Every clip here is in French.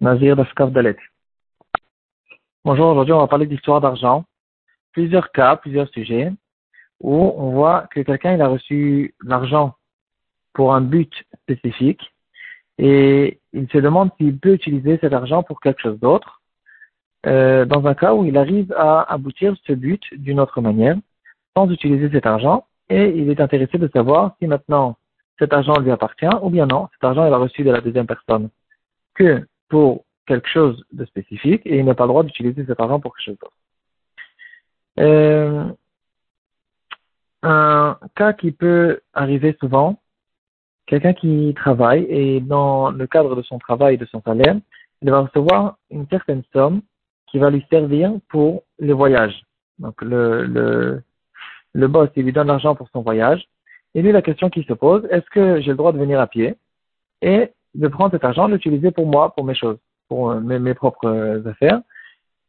Nazir Dalet. Bonjour, aujourd'hui on va parler d'histoire d'argent. Plusieurs cas, plusieurs sujets où on voit que quelqu'un il a reçu l'argent pour un but spécifique et il se demande s'il peut utiliser cet argent pour quelque chose d'autre. Euh, dans un cas où il arrive à aboutir ce but d'une autre manière sans utiliser cet argent et il est intéressé de savoir si maintenant cet argent lui appartient ou bien non, cet argent il a reçu de la deuxième personne que pour quelque chose de spécifique et il n'a pas le droit d'utiliser cet argent pour quelque chose d'autre. Euh, un cas qui peut arriver souvent, quelqu'un qui travaille et dans le cadre de son travail et de son salaire, il va recevoir une certaine somme qui va lui servir pour le voyage. Donc le, le, le boss, il lui donne l'argent pour son voyage. Et lui, la question qui se pose, est-ce que j'ai le droit de venir à pied? Et de prendre cet argent, l'utiliser pour moi, pour mes choses, pour euh, mes, mes propres euh, affaires,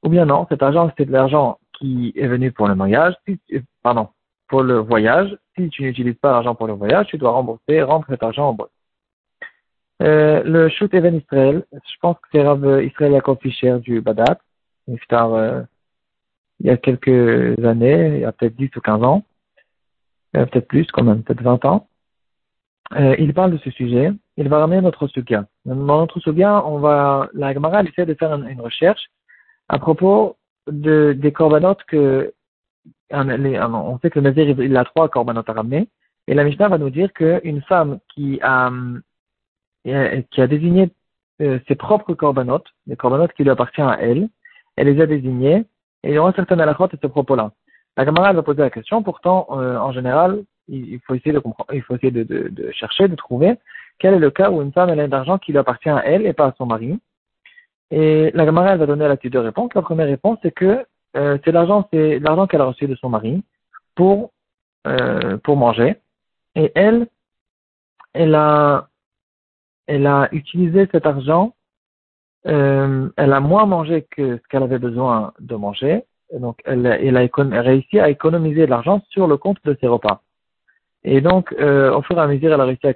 ou bien non, cet argent, c'est de l'argent qui est venu pour le voyage, si, pardon, pour le voyage. Si tu n'utilises pas l'argent pour le voyage, tu dois rembourser, rendre cet argent en boîte. Euh, le shoot event Israël, je pense que c'est Rav Israël Yaakov Fischer du Badat, euh, il y a quelques années, il y a peut-être 10 ou 15 ans, euh, peut-être plus quand même, peut-être 20 ans. Euh, il parle de ce sujet, il va ramener notre sugya. Dans notre sugya, on va, la Gemara essaie de faire une, recherche à propos de, des corbanotes que, on sait que le Nazir, il a trois corbanotes à ramener, et la Mishnah va nous dire qu'une femme qui a, euh, qui a désigné euh, ses propres corbanotes, les corbanotes qui lui appartiennent à elle, elle les a désignés, et il y aura certaines alakhot à ce propos-là. La Gemara va poser la question, pourtant, en général, il faut essayer de chercher, de trouver quel est le cas où une femme elle a d'argent qui lui appartient à elle et pas à son mari. Et la Gemara elle va donner la suite de réponses. La première réponse c'est que euh, c'est l'argent, c'est l'argent qu'elle a reçu de son mari pour euh, pour manger. Et elle, elle a elle a utilisé cet argent. Euh, elle a moins mangé que ce qu'elle avait besoin de manger. donc, elle a réussi à économiser de l'argent sur le compte de ses repas. Et donc, euh, au fur et à mesure, elle a réussi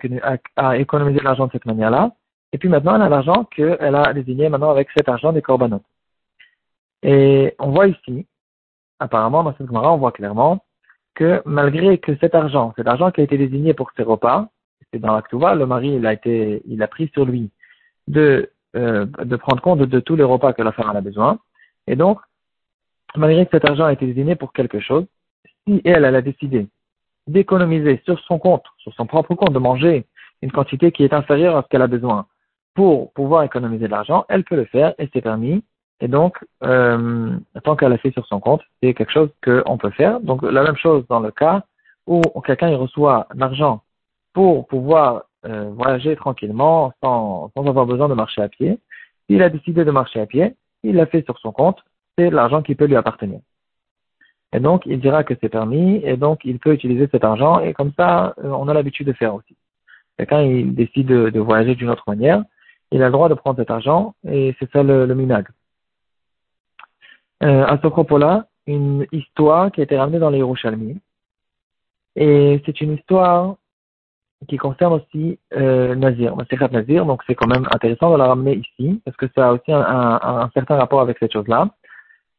à, économiser l'argent de cette manière-là. Et puis maintenant, elle a l'argent qu'elle a désigné maintenant avec cet argent des corbanotes. Et on voit ici, apparemment, dans cette caméra, on voit clairement que malgré que cet argent, cet argent qui a été désigné pour ses repas, c'est dans l'actuva, le mari, il a été, il a pris sur lui de, euh, de prendre compte de, de, tous les repas que la femme a besoin. Et donc, malgré que cet argent a été désigné pour quelque chose, si elle, elle a décidé d'économiser sur son compte, sur son propre compte, de manger une quantité qui est inférieure à ce qu'elle a besoin pour pouvoir économiser de l'argent, elle peut le faire et c'est permis. Et donc, euh, tant qu'elle a fait sur son compte, c'est quelque chose qu'on peut faire. Donc, la même chose dans le cas où quelqu'un reçoit l'argent pour pouvoir euh, voyager tranquillement sans, sans avoir besoin de marcher à pied. S'il a décidé de marcher à pied, il l'a fait sur son compte, c'est l'argent qui peut lui appartenir. Et donc, il dira que c'est permis, et donc il peut utiliser cet argent, et comme ça, euh, on a l'habitude de faire aussi. Quelqu'un, il décide de, voyager d'une autre manière, il a le droit de prendre cet argent, et c'est ça le, minag. Euh, à ce propos-là, une histoire qui a été ramenée dans les Yerushalmi, et c'est une histoire qui concerne aussi euh, Nazir, Nazir, donc c'est quand même intéressant de la ramener ici, parce que ça a aussi un, un certain rapport avec cette chose-là.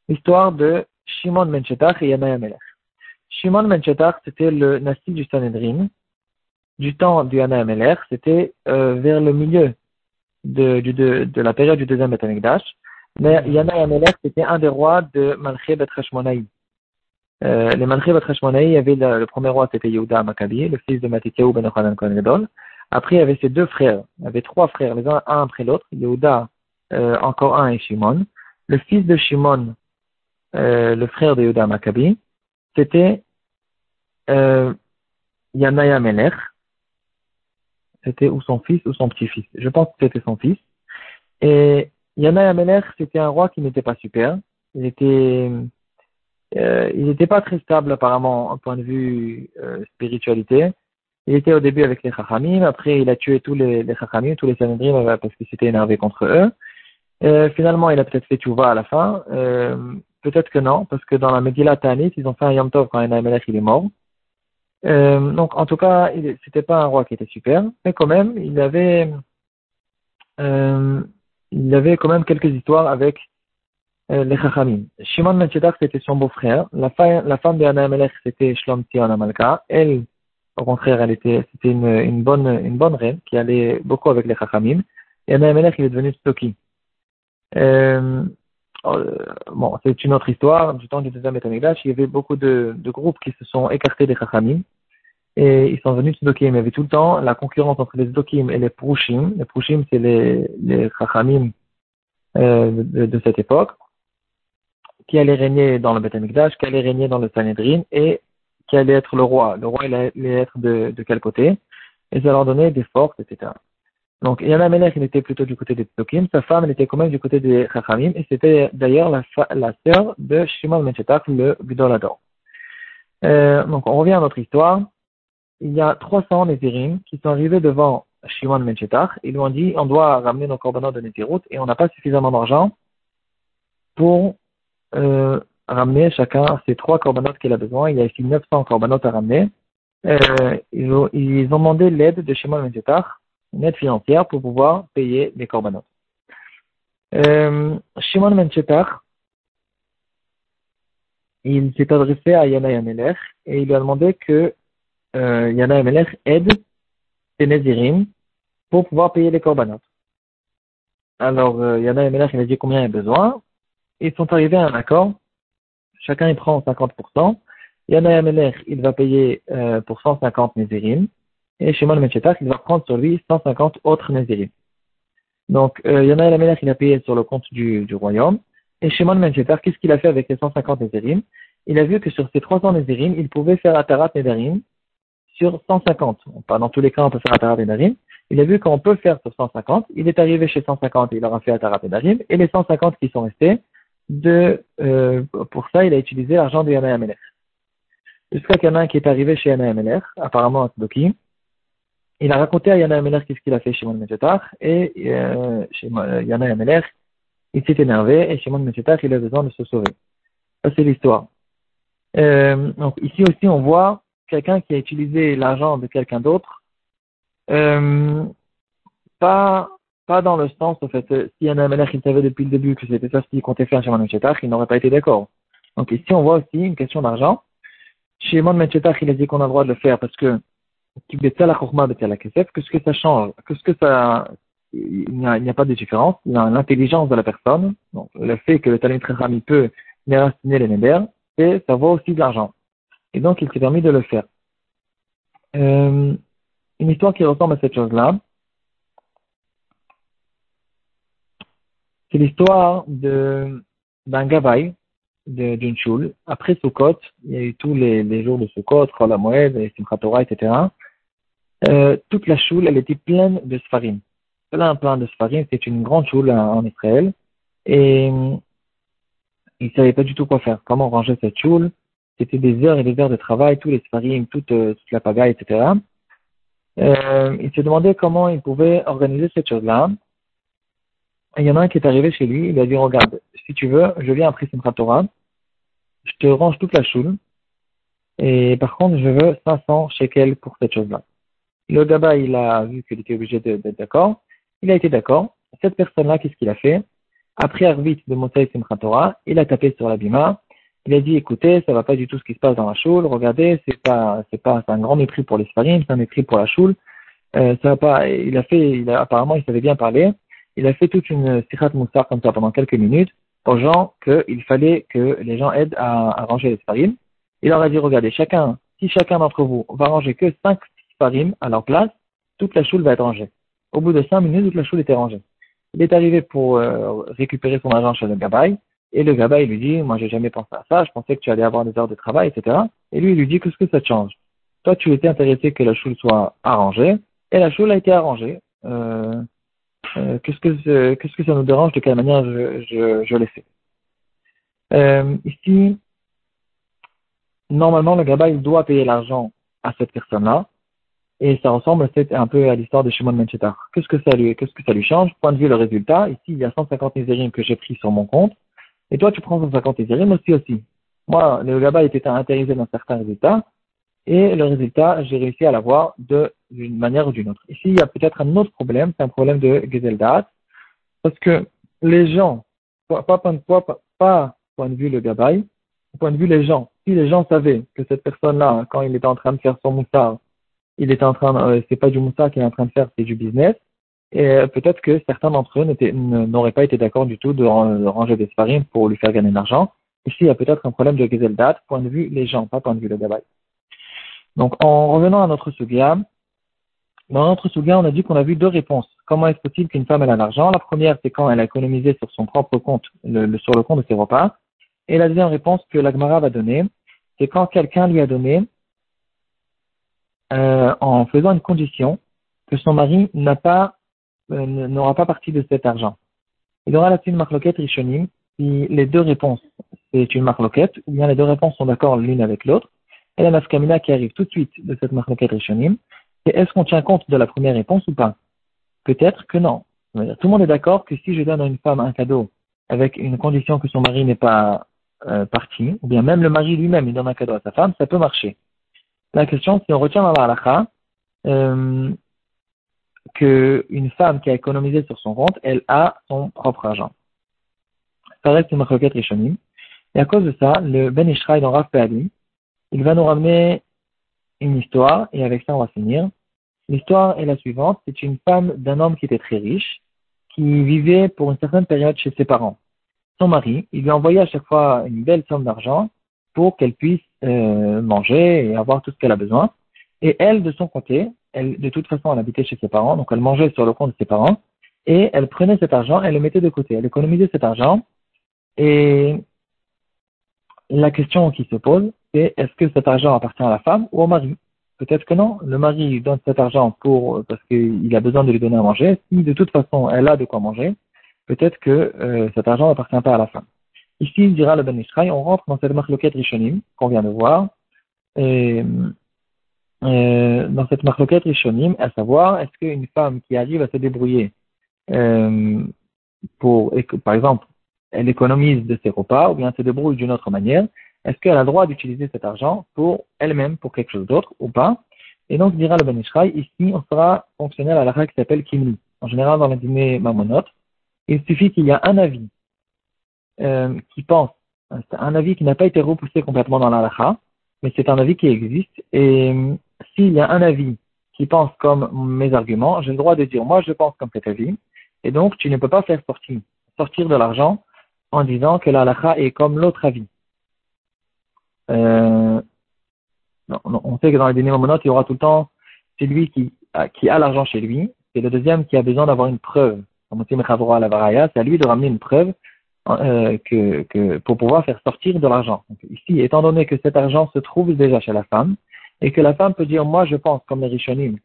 L'histoire de Shimon Menchetach et Yanaï Amelech. Shimon Menchetach, c'était le Nasi du Sanhedrin. Du temps du Yanaï Amelech, c'était euh, vers le milieu de, de, de, la période du deuxième Betamikdash. Mais Yanaï Amelech, c'était un des rois de Malché Bet euh, les Malché Bet il y avait le, le, premier roi, c'était Yehuda Maccabi, le fils de Matityahu Ben Yochanan Kohen. Après, il y avait ses deux frères. Il y avait trois frères, les uns un après l'autre. Yehuda, euh, encore un et Shimon. Le fils de Shimon, euh, le frère de Yehuda Maccabi, c'était euh, Yanaya. C'était ou son fils ou son petit-fils. Je pense que c'était son fils. Et Yanaya Melech, c'était un roi qui n'était pas super. Il était, euh, il n'était pas très stable apparemment au point de vue euh, spiritualité. Il était au début avec les Chachamim, après il a tué tous les, les Chachamim, tous les Sanhedrim parce qu'il s'était énervé contre eux. Finalement, il a peut-être fait Tchouva à la fin. Peut-être que non, parce que dans la Megillah Ta'anit, ils ont fait un Yom Tov quand Enaïmelech il est mort. Euh, donc, en tout cas, c'était pas un roi qui était super, mais quand même, il avait, euh, il avait quand même quelques histoires avec euh, les Chachamim. Shimon Menchetach, c'était son beau-frère. La, femme de Anna c'était Shlom Tzion Amalka. Elle, au contraire, elle était, c'était une, bonne, une bonne reine qui allait beaucoup avec les Chachamim. Et Anna il est devenu Stoki. Euh, bon, c'est une autre histoire. Du temps du deuxième Etamigdash, il y avait beaucoup de, groupes qui se sont écartés des Chachamim. Et ils sont venus Tzedokim. Il y avait tout le temps la concurrence entre les Tzedokim et les Prushim. Les Prushim, c'est les, les Chachamim euh, de, cette époque qui allait régner dans le Beth Amikdash, qui allait régner dans le Sanhedrin et qui allait être le roi. Le roi, il allait être de, de quel côté? Et ça leur donnait des forces, etc. Donc, Yana Melech, il était plutôt du côté des Tzokim. Sa femme, elle était quand même du côté des Chachamim. Et c'était d'ailleurs la, sœur de Shimon Menchetak, le Gdolador. Euh, donc, on revient à notre histoire. Il y a 300 Nézirim qui sont arrivés devant Shimon Menchetak. Ils lui ont dit, on doit ramener nos corbanotes de Nézirut et on n'a pas suffisamment d'argent pour euh, ramener chacun ses trois corbanotes qu'il a besoin. Il y a ici 900 corbanotes à ramener. Euh, ils, ont, ils, ont, demandé l'aide de Shimon Menzetar, une aide financière pour pouvoir payer les corbanotes. Euh, Shimon Menchetar, il s'est adressé à Yana Yamelech et il lui a demandé que euh, Yana Yamelech aide les Nézirim pour pouvoir payer les corbanotes. Alors, euh, Yana Yamelech, il a dit combien il a besoin ils sont arrivés à un accord. Chacun y prend 50%. Yana Yamelech, il va payer euh, pour 150 Nézirim. Et Shimon Mechetak, il va prendre sur lui 150 autres Nézirim. Donc, euh, Yana Yamelech, il a payé sur le compte du, du royaume. Et Shimon Mechetak, qu'est-ce qu'il a fait avec les 150 Nézirim Il a vu que sur ces 300 Nézirim, il pouvait faire Atarat Nézirim sur 150. Pas dans tous les cas, on peut faire Atarat Nézirim. Il a vu qu'on peut faire sur 150. Il est arrivé chez 150 et il aura fait Atarat Nézirim. Et les 150 qui sont restés, de, euh, pour ça, il a utilisé l'argent de Amelech. Jusqu'à qu'il y en a un qui est arrivé chez Amelech, apparemment à Tzodoki. Il a raconté à Yana Amelech qu'est-ce qu'il a fait chez Mon Metetar, et euh, euh, Yana Amelech, il s'est énervé, et chez Mon Metetar, il a besoin de se sauver. Ça, c'est l'histoire. Euh, donc, ici aussi, on voit quelqu'un qui a utilisé l'argent de quelqu'un d'autre, euh, pas pas dans le sens, en fait, si un Amalek il savait depuis le début que c'était ça ce qu'il comptait faire chez Mon il n'aurait pas été d'accord. Donc ici, on voit aussi une question d'argent. Chez Mon il a dit qu'on a le droit de le faire parce que qu'est-ce que ça change Qu'est-ce que ça... Il n'y a, pas de différence. L'intelligence de la personne. Le fait que le talent très il peut déraciner les neder, et ça vaut aussi de l'argent. Et donc, il s'est permis de le faire. Euh, une histoire qui ressemble à cette chose-là, C'est l'histoire de d'un gavaï d'une choule. Après Sukkot, il y a eu tous les, les jours de Sukkot, Chol Moed, Simchat Torah, etc. Euh, toute la choule, elle était pleine de sfarim. Plein, plein de sfarim. C'est une grande choule en, Israël. Et ils ne savaient pas du tout quoi faire. Comment ranger cette choule. C'était des heures et des heures de travail, tous les sfarim, toute, euh, toute la pagaille, etc. Euh, ils se demandaient comment ils pouvaient organiser cette chose-là il y en a un qui est arrivé chez lui, il a dit, regarde, si tu veux, je viens après Simchat Torah, je te range toute la choule, et par contre, je veux 500 shekels pour cette chose-là. Le gaba, il a vu qu'il était obligé d'être d'accord. Il a été d'accord. Cette personne-là, qu'est-ce qu'il a fait? Après Arvit de Mosaï Simchat Torah, il a tapé sur l'abima. Il a dit, écoutez, ça va pas du tout ce qui se passe dans la choule. Regardez, c'est pas, c'est pas, un grand mépris pour les c'est un mépris pour la choule. Euh, ça va pas, il a fait, il a, apparemment, il savait bien parler. Il a fait toute une sirat moussard comme ça pendant quelques minutes aux gens qu'il fallait que les gens aident à, ranger les. Il leur a dit, regardez, chacun, si chacun d'entre vous va ranger que 5 farim à leur place, toute la choule va être rangée. Au bout de cinq minutes, toute la choule était rangée. Il est arrivé pour euh, récupérer son argent chez le gabaye, et le gabaye lui dit, moi j'ai jamais pensé à ça, je pensais que tu allais avoir des heures de travail, etc. Et lui, il lui dit, qu'est-ce que ça te change? Toi, tu étais intéressé que la choule soit arrangée, et la choule a été arrangée. Euh, euh, qu'est-ce, que, ça nous dérange De quelle manière je, je l'ai fait? Ici, normalement, le gabaye doit payer l'argent à cette personne-là, et ça ressemble un peu à l'histoire de Shimon Menchetar. Qu'est-ce que ça lui, qu'est-ce que ça lui change? Point de vue le résultat, ici, il y a 150 nézérimes que j'ai pris sur mon compte, et toi, tu prends 150 nézérimes aussi aussi. Moi, le gaba était intéressé dans certains résultats, et le résultat, j'ai réussi à l'avoir d'une manière ou d'une autre. Ici, il y a peut-être un autre problème, c'est un problème de Gezeldat. Parce que les gens, pas point de vue le gabaï, point de vue les gens. Si les gens savaient que cette personne-là, quand il était en train de faire son moussard, il était en train, euh, c'est pas du moussard qu'il est en train de faire, c'est du business. Et euh, peut-être que certains d'entre eux n'auraient pas été d'accord du tout de, ranger des sparines pour lui faire gagner de l'argent. Ici, il y a peut-être un problème de Gezeldat, point de vue les gens, pas point de vue le gabaï. Donc, en revenant à notre sugia, dans notre sugia, on a dit qu'on a vu deux réponses. Comment est-ce possible qu'une femme ait a l'argent? La première, c'est quand elle a économisé sur son propre compte, le, sur le compte de ses repas. Et la deuxième réponse que l'Agmara va donner, c'est quand quelqu'un lui a donné, euh, en faisant une condition, que son mari n'a pas, euh, n'aura pas partie de cet argent. Il aura là-dessus une marloquette rishonim, si les deux réponses, c'est une marloquette, ou bien les deux réponses sont d'accord l'une avec l'autre, et la mascamina qui arrive tout de suite de cette marloquette rishonim, c'est est-ce qu'on tient compte de la première réponse ou pas? Peut-être que non. Tout le monde est d'accord que si je donne à une femme un cadeau avec une condition que son mari n'est pas euh, parti, ou bien même le mari lui-même donne un cadeau à sa femme, ça peut marcher. La question, si on retient dans la halakha, euh, qu'une femme qui a économisé sur son compte, elle a son propre argent. Ça reste une requête rishonim. Et à cause de ça, le Ben Ishraï dans Rav il va nous ramener une histoire, et avec ça on va finir. L'histoire est la suivante, c'est une femme d'un homme qui était très riche, qui vivait pour une certaine période chez ses parents. Son mari, il lui envoyait à chaque fois une belle somme d'argent pour qu'elle puisse euh, manger et avoir tout ce qu'elle a besoin. Et elle, de son côté, elle, de toute façon, elle habitait chez ses parents, donc elle mangeait sur le compte de ses parents, et elle prenait cet argent, elle le mettait de côté, elle économisait cet argent, et la question qui se pose, c'est est-ce que cet argent appartient à la femme ou au mari? Peut-être que non. Le mari lui donne cet argent pour parce qu'il a besoin de lui donner à manger. Si de toute façon elle a de quoi manger, peut-être que euh, cet argent n'appartient pas à la femme. Ici, il dira le Ben Israël, on rentre dans cette marloquette Rishonim qu'on vient de voir. Euh, dans cette marloquette Rishonim, à savoir, est-ce qu'une femme qui arrive à se débrouiller euh, pour, par exemple, elle économise de ses repas ou bien se débrouille d'une autre manière, est-ce qu'elle a le droit d'utiliser cet argent pour elle-même, pour quelque chose d'autre ou pas? Et donc, dira le Ben ici, on sera fonctionnel à la qui s'appelle Kimli. En général, dans les dîners mamonotes, il suffit qu'il y a un avis euh, qui pense, un avis qui n'a pas été repoussé complètement dans la mais c'est un avis qui existe. Et euh, s'il y a un avis qui pense comme mes arguments, j'ai le droit de dire, moi, je pense comme cet avis. Et donc, tu ne peux pas faire sortir, sortir de l'argent en disant que la est comme l'autre avis. Euh, on sait que dans les dîners monotes, il y aura tout le temps celui qui qui a l'argent chez lui, et le deuxième qui a besoin d'avoir une preuve. C'est à lui de ramener une preuve euh, que, que, pour pouvoir faire sortir de l'argent. Ici, étant donné que cet argent se trouve déjà chez la femme, et que la femme peut dire, moi je pense, comme les Rishonim,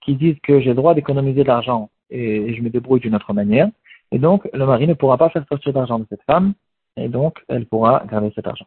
qui disent que j'ai le droit d'économiser de l'argent et, je me débrouille d'une autre manière, et donc le mari ne pourra pas faire sortir d'argent de cette femme, et donc elle pourra garder cet argent.